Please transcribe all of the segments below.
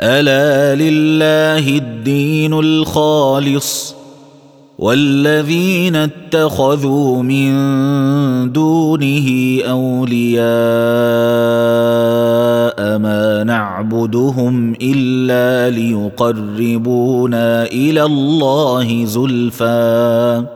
ألا لله الدين الخالص والذين اتخذوا من دونه أولياء ما نعبدهم إلا ليقربونا إلى الله زلفى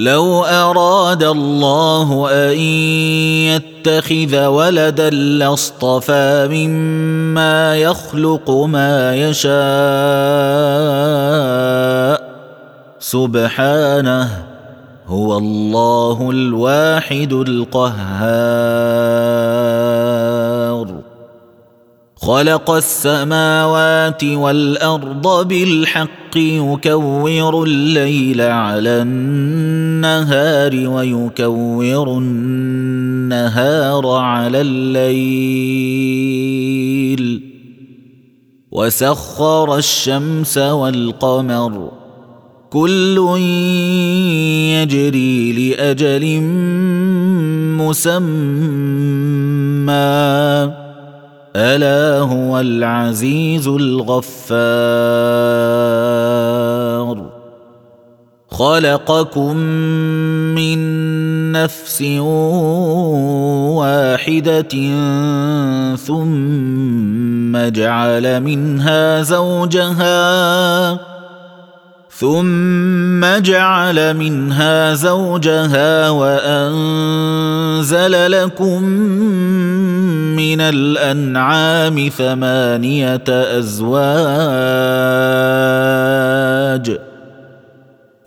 لو أراد الله أن يتخذ ولدا لاصطفى مما يخلق ما يشاء. سبحانه هو الله الواحد القهار. خلق السماوات والأرض بالحق يكور الليل على النهار ويكور النهار على الليل. وسخر الشمس والقمر. كل يجري لأجل مسمى. ألا هو العزيز الغفار. خلقكم من نفس واحدة ثم جعل منها زوجها ثم جعل منها زوجها وأنزل لكم من الأنعام ثمانية أزواج.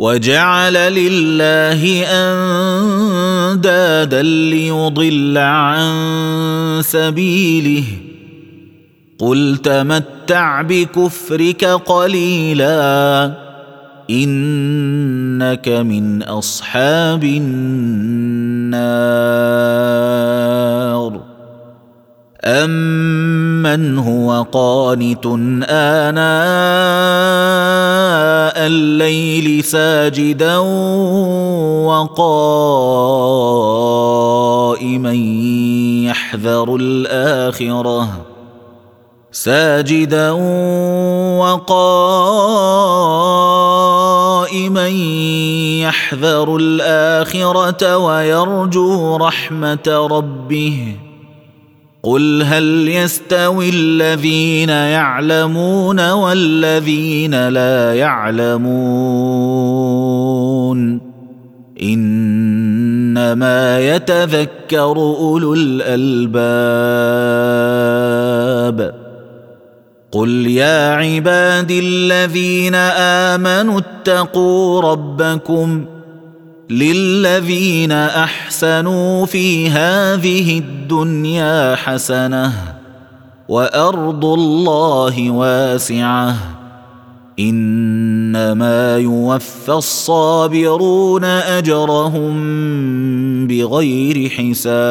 وجعل لله أندادا ليضل عن سبيله. قل تمتع بكفرك قليلا إنك من أصحاب النار. امن هو قانت اناء الليل ساجدا وقائما يحذر الاخره ساجدا وقائما يحذر الاخره ويرجو رحمه ربه قل هل يستوي الذين يعلمون والذين لا يعلمون انما يتذكر اولو الالباب قل يا عبادي الذين امنوا اتقوا ربكم للذين احسنوا في هذه الدنيا حسنه وارض الله واسعه انما يوفى الصابرون اجرهم بغير حساب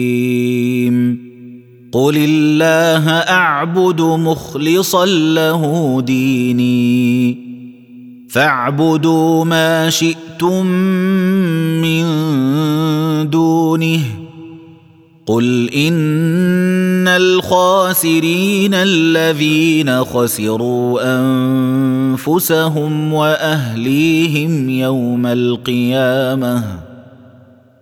قل الله اعبد مخلصا له ديني فاعبدوا ما شئتم من دونه قل ان الخاسرين الذين خسروا انفسهم واهليهم يوم القيامه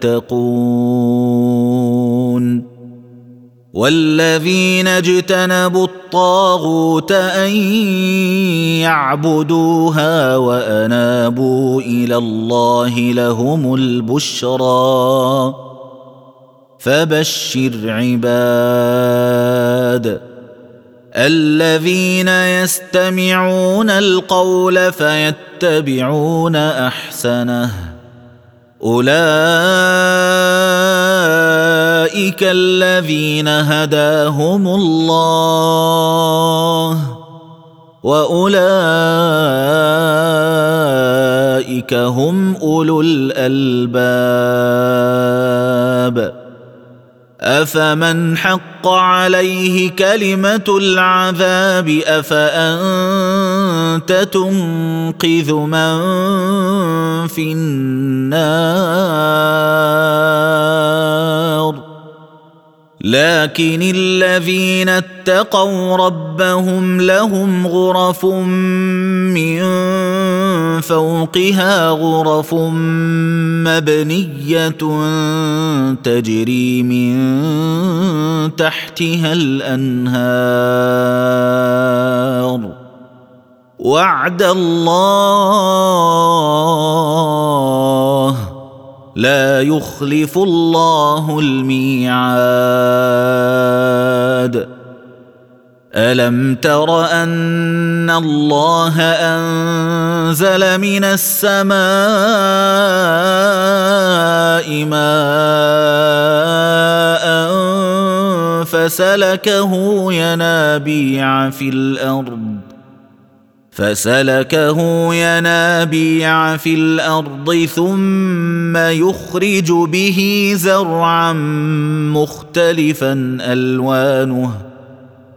تتقون والذين اجتنبوا الطاغوت أن يعبدوها وأنابوا إلى الله لهم البشرى فبشر عباد الذين يستمعون القول فيتبعون أحسنه أولئك الذين هداهم الله وأولئك هم أولو الألباب افمن حق عليه كلمه العذاب افانت تنقذ من في النار لكن الذين اتقوا ربهم لهم غرف من فوقها غرف مبنية تجري من تحتها الأنهار. وعد الله لا يخلف الله الميعاد. الم تر ان الله انزل من السماء ماء فسلكه ينابيع في الأرض فسلكه ينابيع في الأرض ثم يخرج به زرعا مختلفا الوانه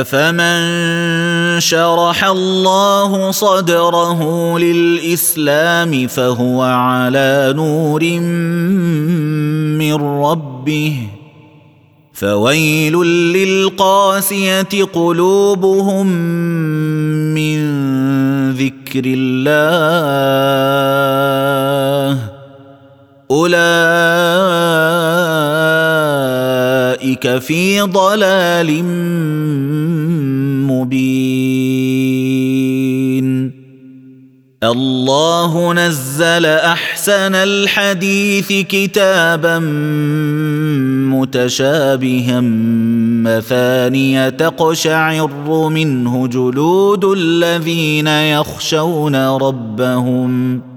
أفمن شرح الله صدره للإسلام فهو على نور من ربه فويل للقاسية قلوبهم من ذكر الله أولئك في ضلال مبين الله نزل احسن الحديث كتابا متشابها. مثانية تقشعر منه جلود الذين يخشون ربهم.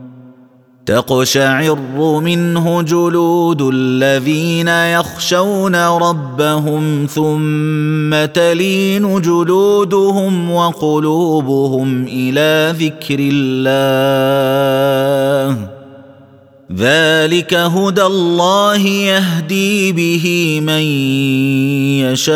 تقشعر منه جلود الذين يخشون ربهم ثم تلين جلودهم وقلوبهم إلى ذكر الله. ذلك هدى الله يهدي به من يشاء.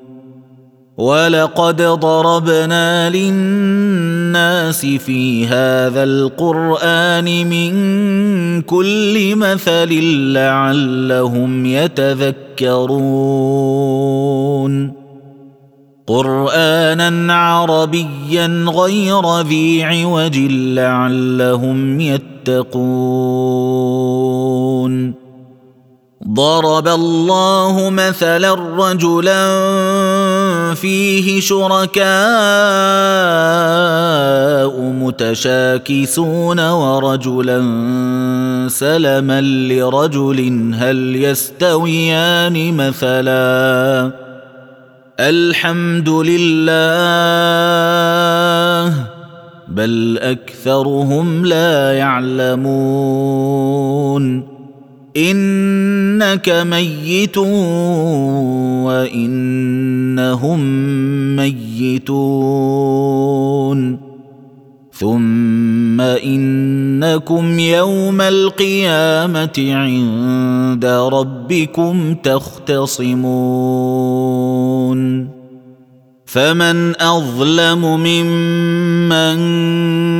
ولقد ضربنا للناس في هذا القران من كل مثل لعلهم يتذكرون قرانا عربيا غير ذي عوج لعلهم يتقون ضرب الله مثلا رجلا فيه شركاء متشاكسون ورجلا سلما لرجل هل يستويان مثلا الحمد لله بل أكثرهم لا يعلمون إنك ميت وإنهم ميتون. ثم إنكم يوم القيامة عند ربكم تختصمون. فمن أظلم ممن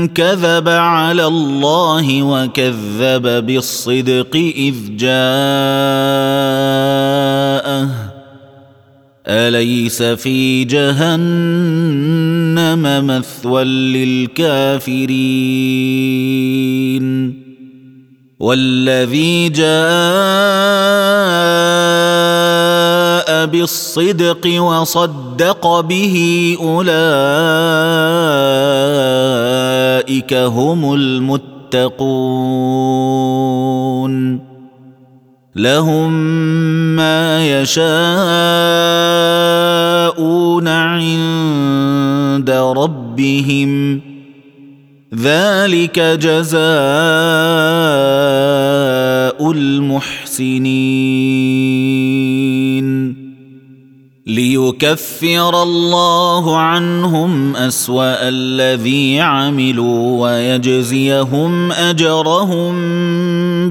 كذب على الله وكذب بالصدق إذ جاءه. أليس في جهنم مثوى للكافرين؟ والذي جاء بالصدق وصدق به أولئك هم المتقون. لهم ما يشاءون عند ربهم. ذلك جزاء المحسنين. ليكفر الله عنهم أسوأ الذي عملوا ويجزيهم أجرهم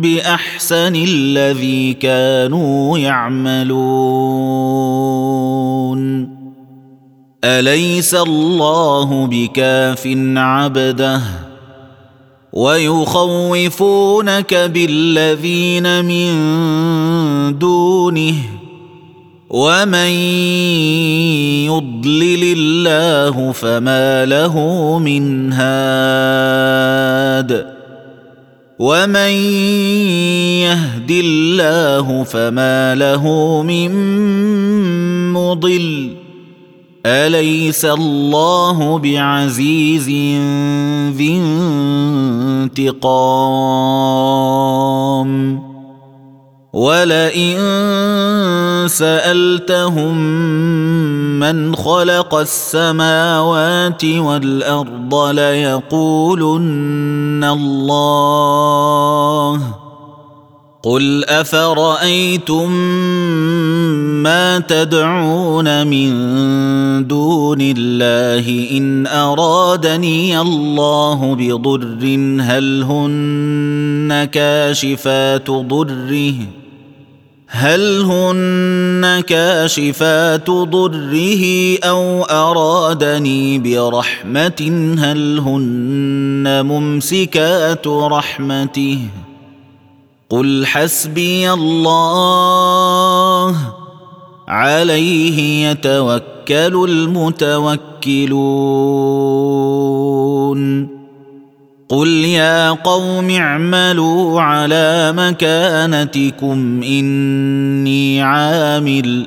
بأحسن الذي كانوا يعملون. أليس الله بكاف عبده ويخوفونك بالذين من دونه ومن يضلل الله فما له من هاد ومن يهد الله فما له من مضل أليس الله بعزيز ذي انتقام؟ ولئن سألتهم من خلق السماوات والأرض ليقولن الله. قل افرايتم ما تدعون من دون الله ان ارادني الله بضر هل هن كاشفات ضره هل هن كاشفات ضره أو ارادني برحمه هل هن ممسكات رحمته قل حسبي الله عليه يتوكل المتوكلون قل يا قوم اعملوا على مكانتكم اني عامل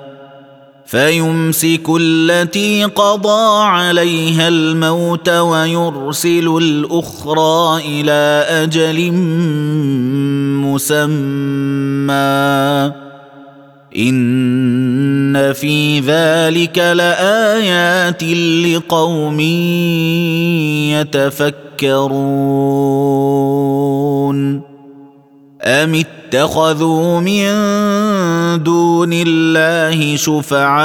فيمسك التي قضى عليها الموت ويرسل الأخرى إلى أجل مسمى. إن في ذلك لآيات لقوم يتفكرون. ام اتخذوا من دون الله شفعاء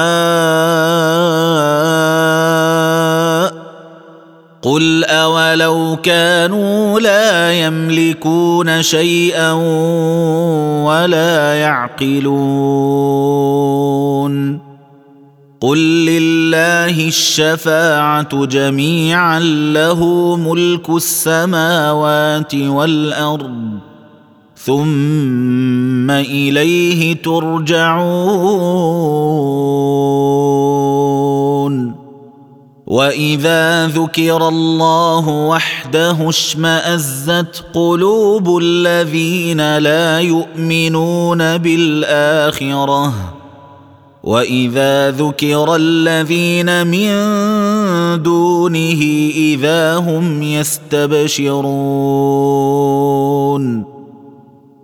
قل اولو كانوا لا يملكون شيئا ولا يعقلون قل لله الشفاعه جميعا له ملك السماوات والارض ثم إليه ترجعون. وإذا ذكر الله وحده اشمأزت قلوب الذين لا يؤمنون بالآخرة. وإذا ذكر الذين من دونه إذا هم يستبشرون.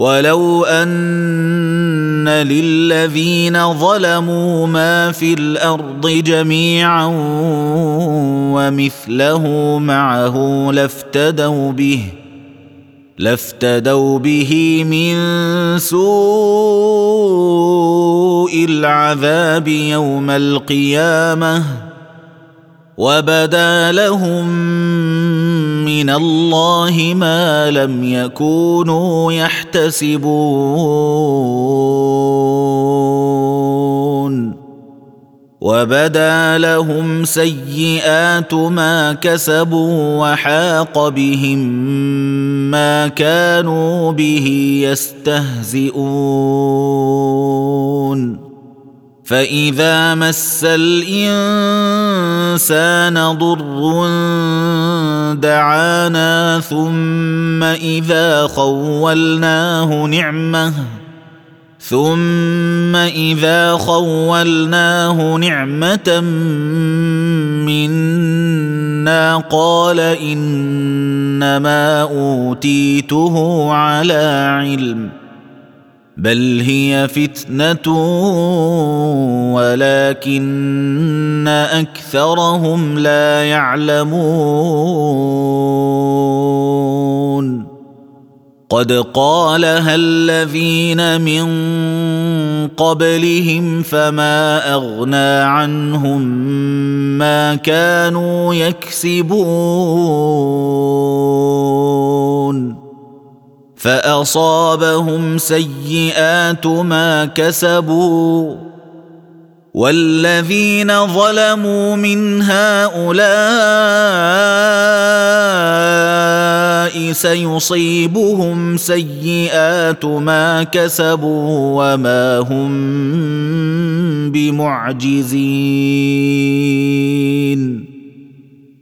ولو ان للذين ظلموا ما في الأرض جميعا ومثله معه لافتدوا به لافتدوا به من سوء العذاب يوم القيامه وبدا لهم من الله ما لم يكونوا يحتسبون. وبدا لهم سيئات ما كسبوا وحاق بهم ما كانوا به يستهزئون. فاذا مس الانسان ضر دعانا ثم اذا خولناه نعمه ثم اذا خولناه نعمه منا قال انما اوتيته على علم بل هي فتنه ولكن اكثرهم لا يعلمون قد قالها الذين من قبلهم فما اغنى عنهم ما كانوا يكسبون فأصابهم سيئات ما كسبوا والذين ظلموا من هؤلاء سيصيبهم سيئات ما كسبوا وما هم بمعجزين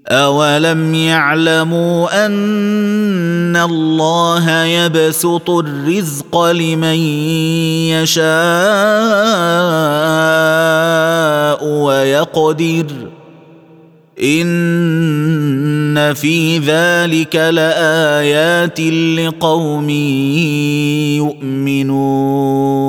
اولم يعلموا ان الله يبسط الرزق لمن يشاء ويقدر ان في ذلك لايات لقوم يؤمنون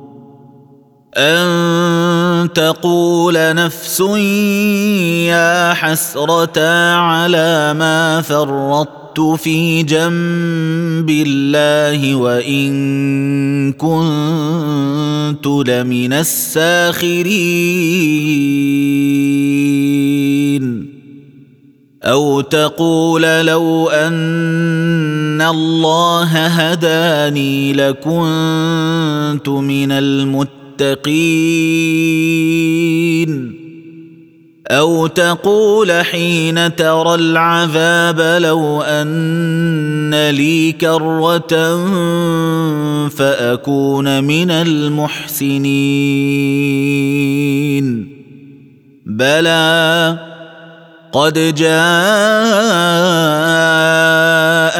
أن تقول نفس يا حسرة على ما فرطت في جنب الله وإن كنت لمن الساخرين. أو تقول لو أن الله هداني لكنت من المتقين. المتقين أو تقول حين ترى العذاب لو أن لي كرة فأكون من المحسنين بلى قد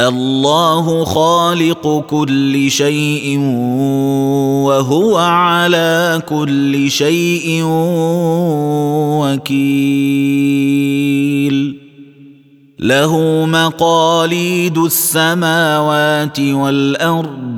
الله خالق كل شيء وهو على كل شيء وكيل. له مقاليد السماوات والأرض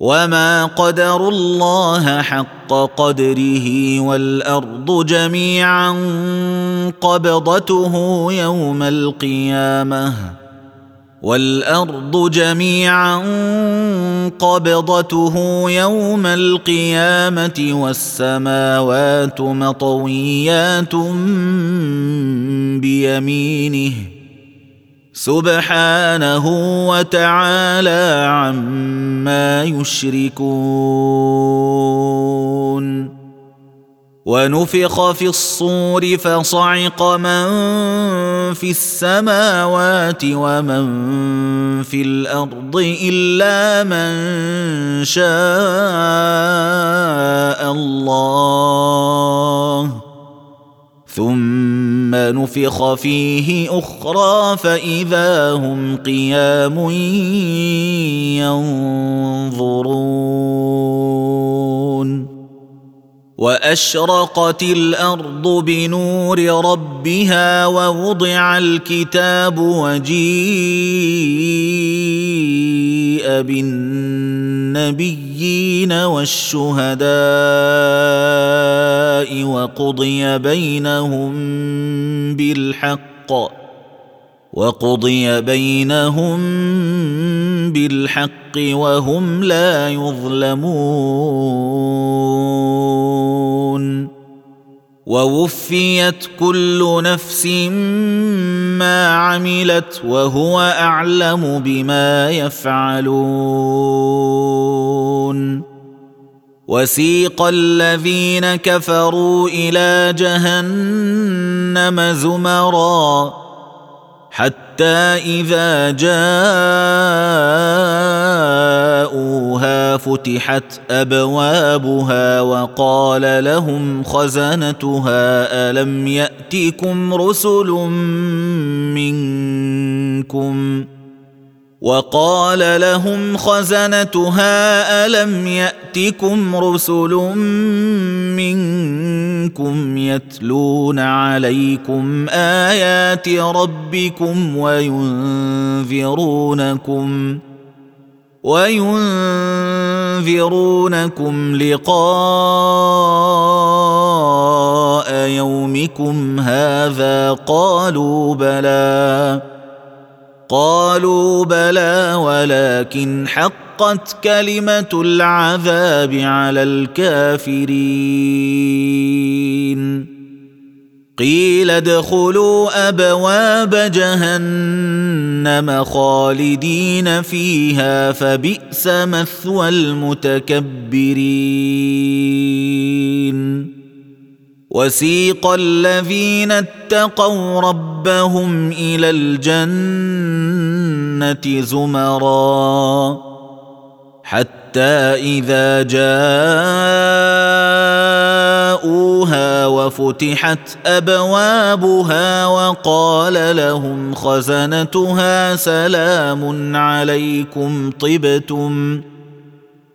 وما قدروا الله حق قدره والارض جميعا قبضته يوم القيامه والارض جميعا قبضته يوم القيامه والسماوات مطويات بيمينه سبحانه وتعالى عما يشركون. ونفخ في الصور فصعق من في السماوات ومن في الأرض إلا من شاء ثم نفخ فيه أخرى فاذا هم قيام ينظرون وأشرقت الأرض بنور ربها ووضع الكتاب وجيء بالنبيين والشهداء وقضي بينهم بالحق. وقضي بينهم بالحق وهم لا يظلمون. ووفيت كل نفس ما عملت وهو أعلم بما يفعلون. وسيق الذين كفروا إلى جهنم زمرًا. حتى إذا جاءوها فتحت أبوابها وقال لهم خزنتها ألم ياتكم رسل منكم؟ وقال لهم خزنتها ألم يأتكم رسل منكم يتلون عليكم آيات ربكم وينذرونكم وينذرونكم لقاء يومكم هذا قالوا بلى قالوا بلى ولكن حقت كلمة العذاب على الكافرين. قيل ادخلوا أبواب جهنم خالدين فيها فبئس مثوى المتكبرين. وسيق الذين اتقوا ربهم إلى الجنة زمرا حتى إذا جاءوها وفتحت أبوابها وقال لهم خزنتها سلام عليكم طبتم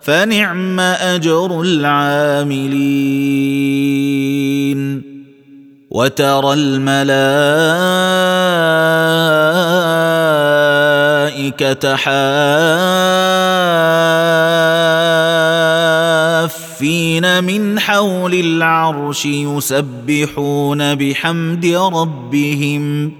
فنعم أجر العاملين. وترى الملائكة حافين من حول العرش يسبحون بحمد ربهم.